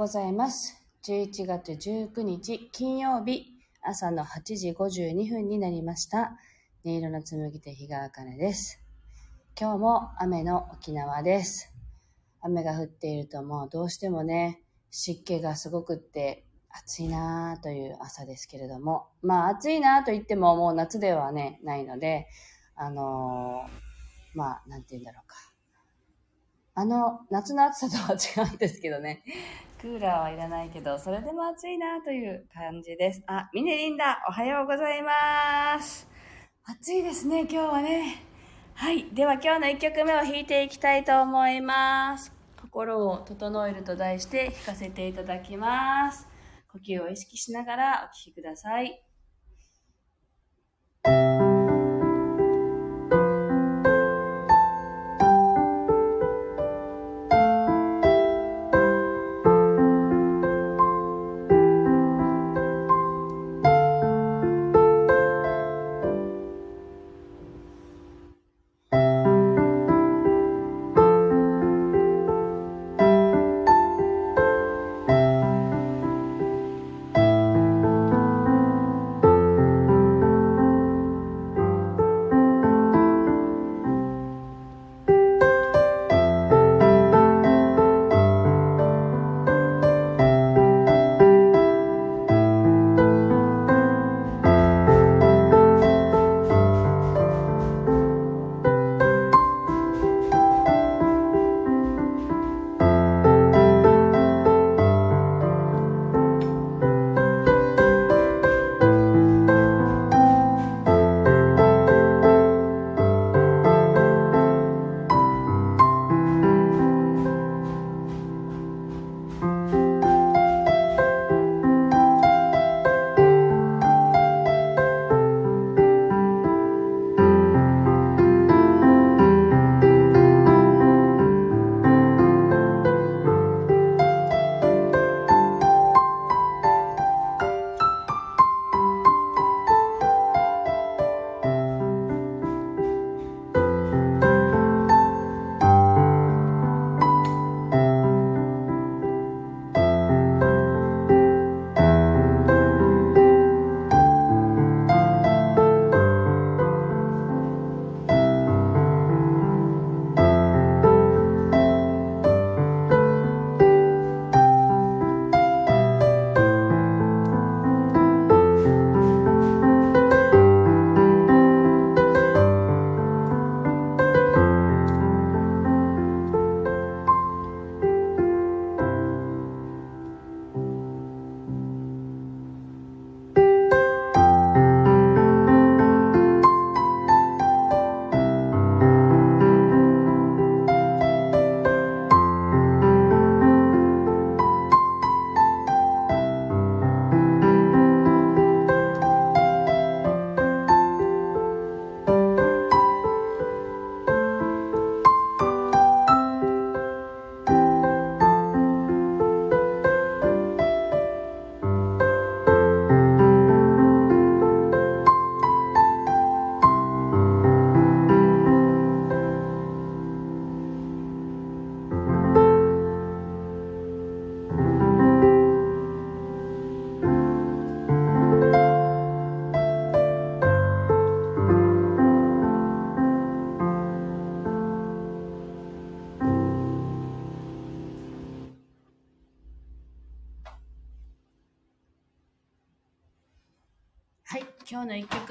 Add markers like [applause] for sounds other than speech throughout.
ございます。11月19日金曜日朝の8時52分になりました。音色の紡ぎ手日川茜です。今日も雨の沖縄です。雨が降っているともうどうしてもね、湿気がすごくって暑いなぁという朝ですけれども、まあ暑いなぁと言ってももう夏ではね、ないので、あのーまあなんて言うんだろうか。あの、夏の暑さとは違うんですけどね。クーラーはいらないけど、それでも暑いなという感じです。あ、ミネリンダおはようございます暑いですね、今日はね。はい。では今日の1曲目を弾いていきたいと思います。心を整えると題して弾かせていただきます。呼吸を意識しながらお聴きくださ。い。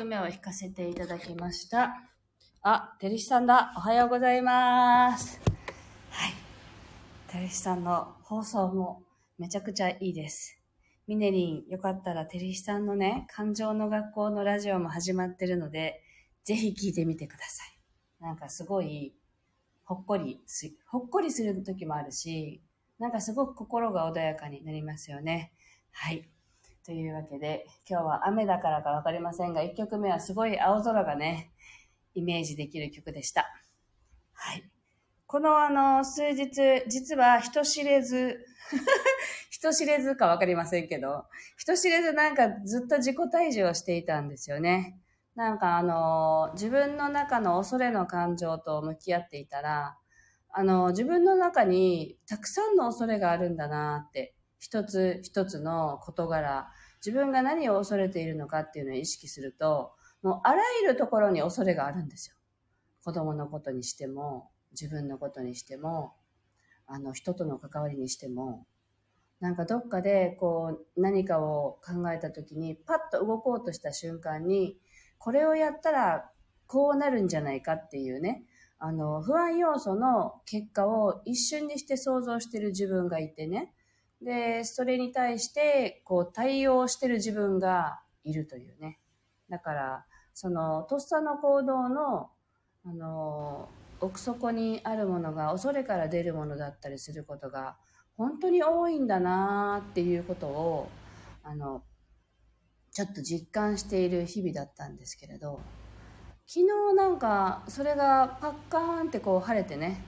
目を弾かせていただきました。あ、てるしさんだ。おはようございます。はい。てるしさんの放送もめちゃくちゃいいです。ミネリン、よかったらてるしさんのね、感情の学校のラジオも始まってるので、ぜひ聞いてみてください。なんかすごい、ほっこりす、ほっこりする時もあるし、なんかすごく心が穏やかになりますよね。はい。というわけで、今日は雨だからかわかりませんが、1曲目はすごい青空がね、イメージできる曲でした。はい。このあの、数日、実は人知れず、[laughs] 人知れずかわかりませんけど、人知れずなんかずっと自己退治をしていたんですよね。なんかあの、自分の中の恐れの感情と向き合っていたら、あの、自分の中にたくさんの恐れがあるんだなって一つ一つの事柄、自分が何を恐れているのかっていうのを意識すると、もうあらゆるところに恐れがあるんですよ。子供のことにしても、自分のことにしても、あの、人との関わりにしても、なんかどっかでこう何かを考えた時にパッと動こうとした瞬間に、これをやったらこうなるんじゃないかっていうね、あの、不安要素の結果を一瞬にして想像してる自分がいてね、で、それに対して、こう、対応してる自分がいるというね。だから、その、とっさの行動の、あの、奥底にあるものが恐れから出るものだったりすることが、本当に多いんだなっていうことを、あの、ちょっと実感している日々だったんですけれど、昨日なんか、それがパッカーンってこう晴れてね、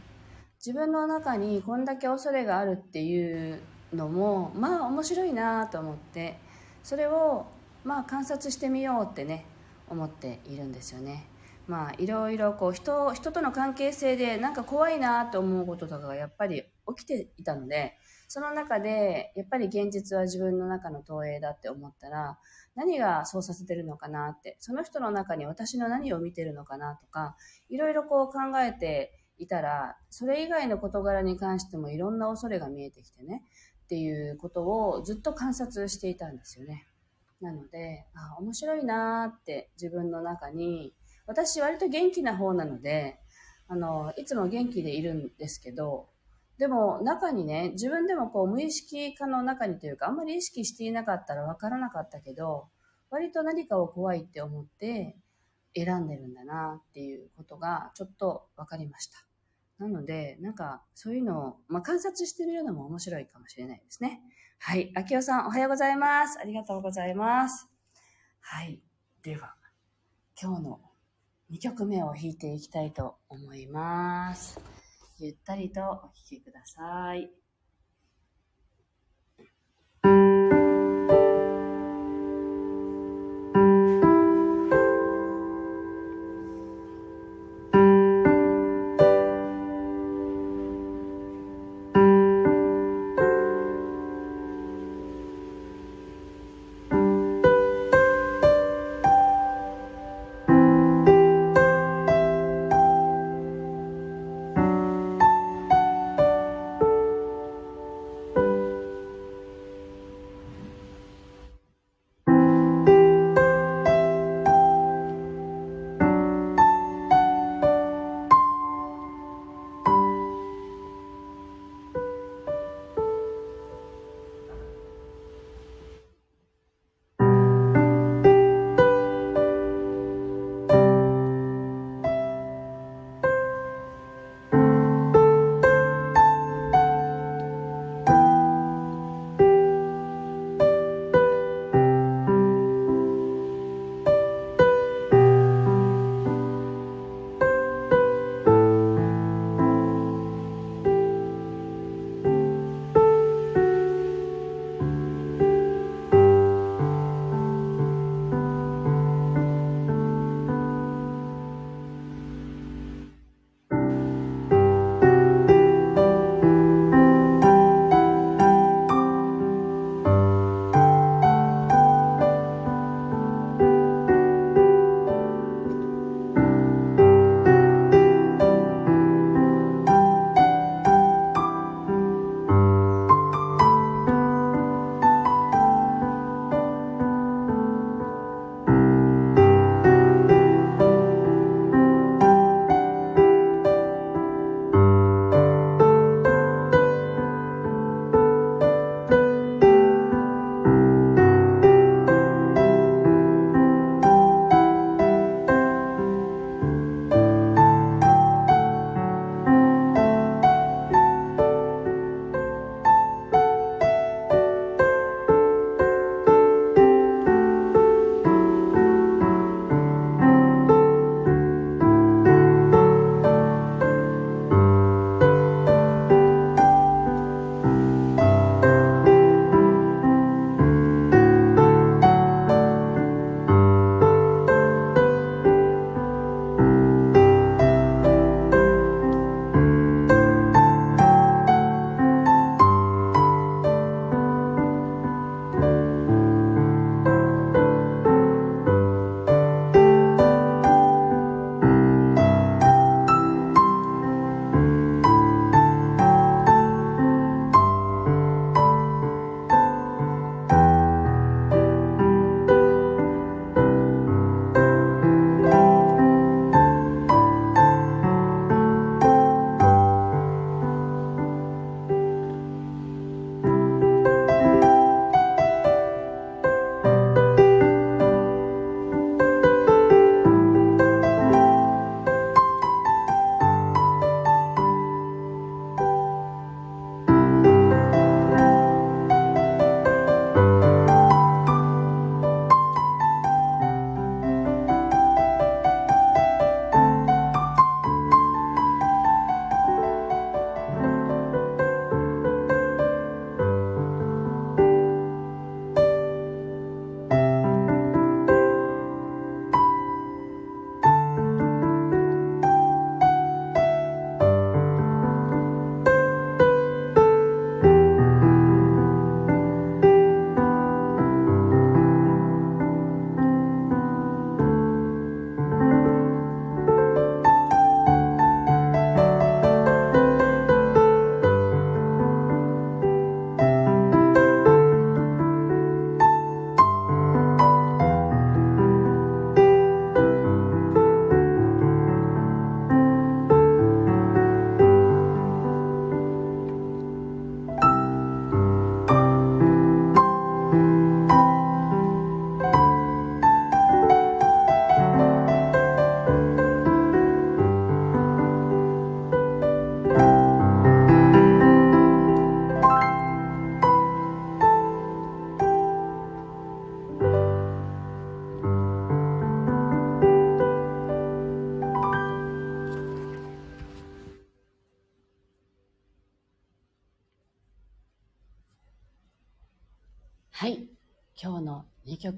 自分の中にこんだけ恐れがあるっていうのもまあ面白いなと思ってそれをまあ観察してみようってね思っているんですよね。まあいろいろこう人人との関係性でなんか怖いなと思うこととかがやっぱり起きていたのでその中でやっぱり現実は自分の中の投影だって思ったら何がそうさせてるのかなってその人の中に私の何を見てるのかなとかいろいろこう考えていたらそれ以外の事柄に関してもいろんな恐れが見えてきてねっていうことをずっと観察していたんですよね。なので、あ面白いなって自分の中に、私割と元気な方なので、あの、いつも元気でいるんですけど、でも中にね、自分でもこう無意識化の中にというか、あんまり意識していなかったらわからなかったけど、割と何かを怖いって思って選んでるんだなっていうことがちょっと分かりました。なので、なんか、そういうのを、まあ、観察してみるのも面白いかもしれないですね。はい。秋尾さん、おはようございます。ありがとうございます。はい。では、今日の2曲目を弾いていきたいと思います。ゆったりとお聴きくださ。い。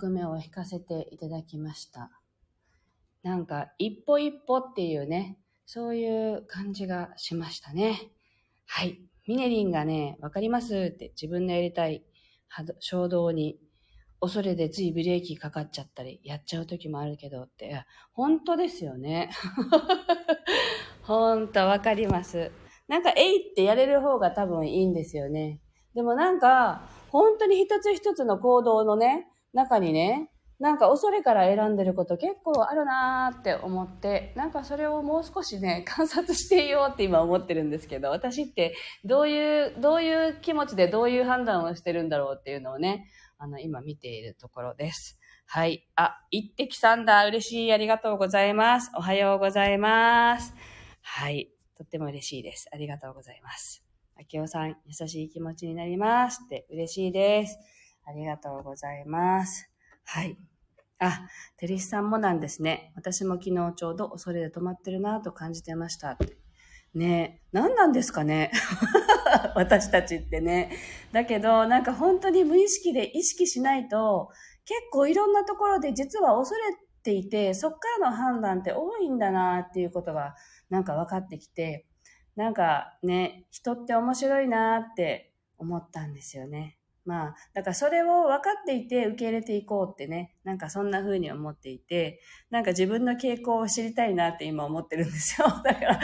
曲目を弾かせていただきました。なんか、一歩一歩っていうね、そういう感じがしましたね。はい。ミネリンがね、わかりますって自分のやりたい衝動に恐れでついブレーキかかっちゃったり、やっちゃう時もあるけどって、いや本当ですよね。[laughs] 本当わかります。なんか、えいってやれる方が多分いいんですよね。でもなんか、本当に一つ一つの行動のね、中にね、なんか恐れから選んでること結構あるなーって思って、なんかそれをもう少しね、[laughs] 観察していようって今思ってるんですけど、私ってどういう、どういう気持ちでどういう判断をしてるんだろうっていうのをね、あの、今見ているところです。はい。あ、いってきさんだ。嬉しい。ありがとうございます。おはようございます。はい。とっても嬉しいです。ありがとうございます。あきおさん、優しい気持ちになりますって嬉しいです。ありがとうございます。はい。あ、テリスさんもなんですね。私も昨日ちょうど恐れで止まってるなと感じてました。ねえ、何なんですかね [laughs] 私たちってね。だけど、なんか本当に無意識で意識しないと、結構いろんなところで実は恐れていて、そっからの判断って多いんだなっていうことがなんか分かってきて、なんかね、人って面白いなって思ったんですよね。まあ、だからそれを分かっていて受け入れていこうってね、なんかそんな風に思っていて、なんか自分の傾向を知りたいなって今思ってるんですよ。[laughs] だから、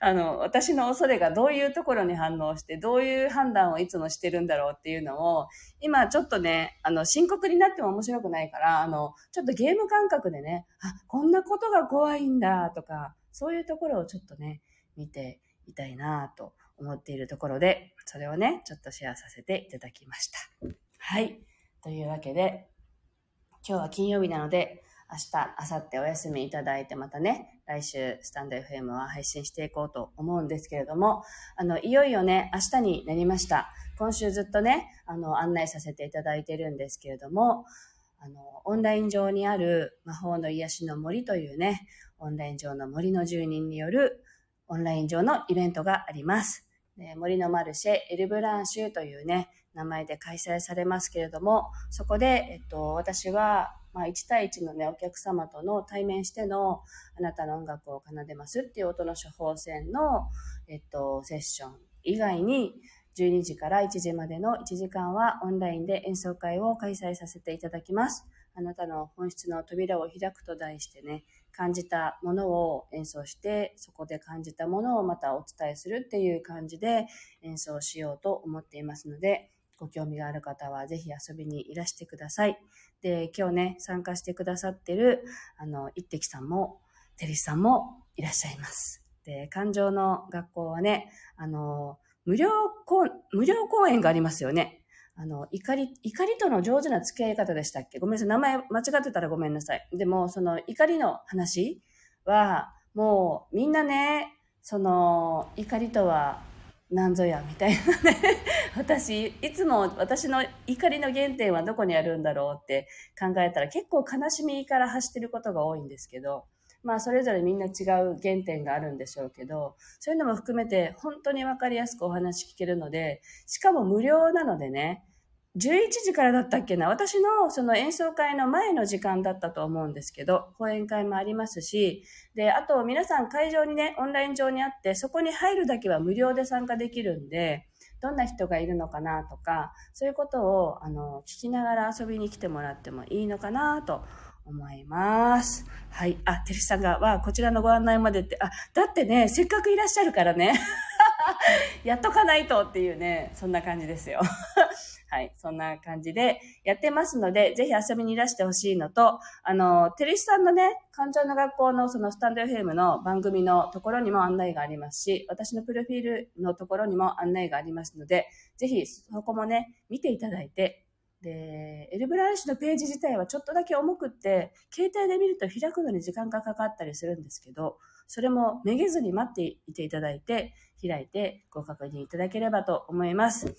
あの、私の恐れがどういうところに反応して、どういう判断をいつもしてるんだろうっていうのを、今ちょっとね、あの、深刻になっても面白くないから、あの、ちょっとゲーム感覚でね、あ、こんなことが怖いんだとか、そういうところをちょっとね、見ていたいなと思っているところで、それをね、ちょっとシェアさせていただきました。はい。というわけで、今日は金曜日なので、明日、明後日お休みいただいてまたね、来週スタンド FM は配信していこうと思うんですけれども、あの、いよいよね、明日になりました。今週ずっとね、あの、案内させていただいてるんですけれども、あの、オンライン上にある魔法の癒しの森というね、オンライン上の森の住人によるオンライン上のイベントがあります。森のマルシェエルブランシュというね、名前で開催されますけれども、そこで、えっと、私は、まあ、1対1のね、お客様との対面しての、あなたの音楽を奏でますっていう音の処方箋の、えっと、セッション以外に、12時から1時までの1時間はオンラインで演奏会を開催させていただきます。あなたの本質の扉を開くと題してね、感じたものを演奏して、そこで感じたものをまたお伝えするっていう感じで演奏しようと思っていますので、ご興味がある方はぜひ遊びにいらしてください。で、今日ね、参加してくださってる、あの、一滴さんも、テリスさんもいらっしゃいます。で、感情の学校はね、あの、無料無料講演がありますよね。あの、怒り、怒りとの上手な付き合い方でしたっけ？ごめんなさい。名前間違ってたらごめんなさい。でも、その怒りの話は、もうみんなね、その怒りとは何ぞや、みたいなね。[laughs] 私、いつも私の怒りの原点はどこにあるんだろうって考えたら結構悲しみから発してることが多いんですけど、まあそれぞれみんな違う原点があるんでしょうけど、そういうのも含めて本当にわかりやすくお話聞けるので、しかも無料なのでね、11時からだったっけな私のその演奏会の前の時間だったと思うんですけど、講演会もありますし、で、あと皆さん会場にね、オンライン上にあって、そこに入るだけは無料で参加できるんで、どんな人がいるのかなとか、そういうことを、あの、聞きながら遊びに来てもらってもいいのかなと思います。はい。あ、てるさんが、わ、こちらのご案内までって、あ、だってね、せっかくいらっしゃるからね。[laughs] やっとかないとっていうね、そんな感じですよ。[laughs] はい。そんな感じでやってますので、ぜひ遊びにいらしてほしいのと、あの、てるしさんのね、感情の学校のそのスタンド FM の番組のところにも案内がありますし、私のプロフィールのところにも案内がありますので、ぜひそこもね、見ていただいて、で、エルブランシのページ自体はちょっとだけ重くって、携帯で見ると開くのに時間がかかったりするんですけど、それもめげずに待っていていただいて、開いてご確認いただければと思います。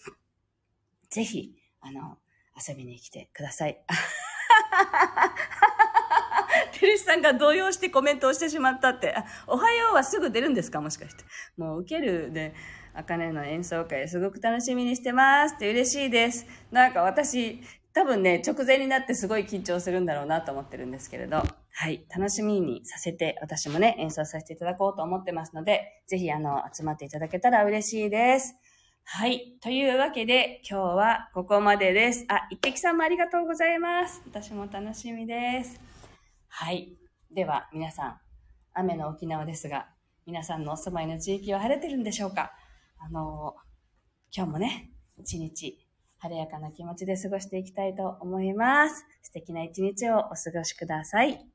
ぜひ、あの、遊びに来てください。てるしさんが動揺してコメントをしてしまったって、おはようはすぐ出るんですか？もしかして。もう受けるで、あかねの演奏会すごく楽しみにしてますって嬉しいです。なんか私、多分ね、直前になってすごい緊張するんだろうなと思ってるんですけれど、はい、楽しみにさせて、私もね、演奏させていただこうと思ってますので、ぜひあの、集まっていただけたら嬉しいです。はい。というわけで、今日はここまでです。あ、一滴さんもありがとうございます。私も楽しみです。はい。では、皆さん、雨の沖縄ですが、皆さんのお住まいの地域は晴れてるんでしょうか？あの、今日もね、一日、晴れやかな気持ちで過ごしていきたいと思います。素敵な一日をお過ごしください。